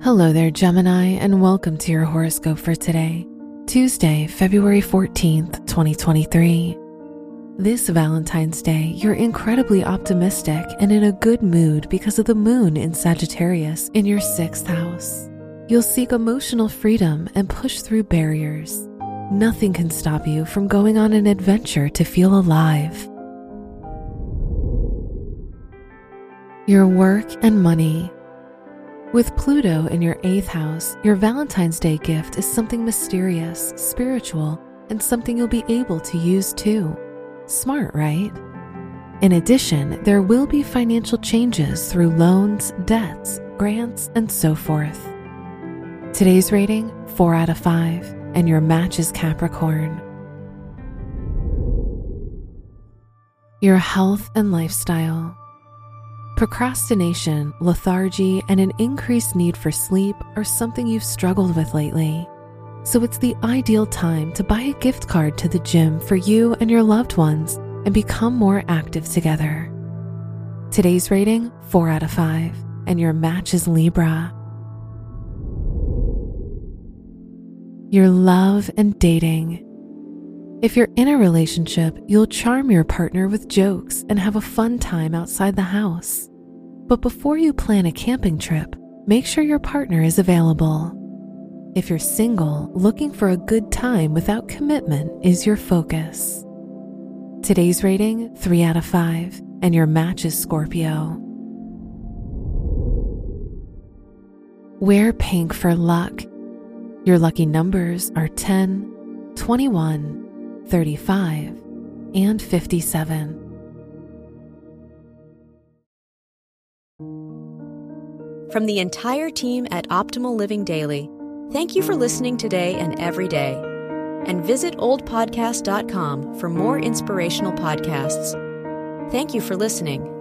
Hello there, Gemini, and welcome to your horoscope for today, Tuesday, February 14th, 2023. This Valentine's Day, you're incredibly optimistic and in a good mood because of the moon in Sagittarius in your sixth house. You'll seek emotional freedom and push through barriers. Nothing can stop you from going on an adventure to feel alive. Your work and money. With Pluto in your eighth house, your Valentine's Day gift is something mysterious, spiritual, and something you'll be able to use too. Smart, right? In addition, there will be financial changes through loans, debts, grants, and so forth. Today's rating 4 out of 5, and your match is Capricorn. Your health and lifestyle. Procrastination, lethargy, and an increased need for sleep are something you've struggled with lately. So it's the ideal time to buy a gift card to the gym for you and your loved ones and become more active together. Today's rating 4 out of 5, and your match is Libra. Your love and dating. If you're in a relationship, you'll charm your partner with jokes and have a fun time outside the house. But before you plan a camping trip, make sure your partner is available. If you're single, looking for a good time without commitment is your focus. Today's rating 3 out of 5, and your match is Scorpio. Wear pink for luck. Your lucky numbers are 10, 21, 35, and 57. From the entire team at Optimal Living Daily, thank you for listening today and every day. And visit oldpodcast.com for more inspirational podcasts. Thank you for listening.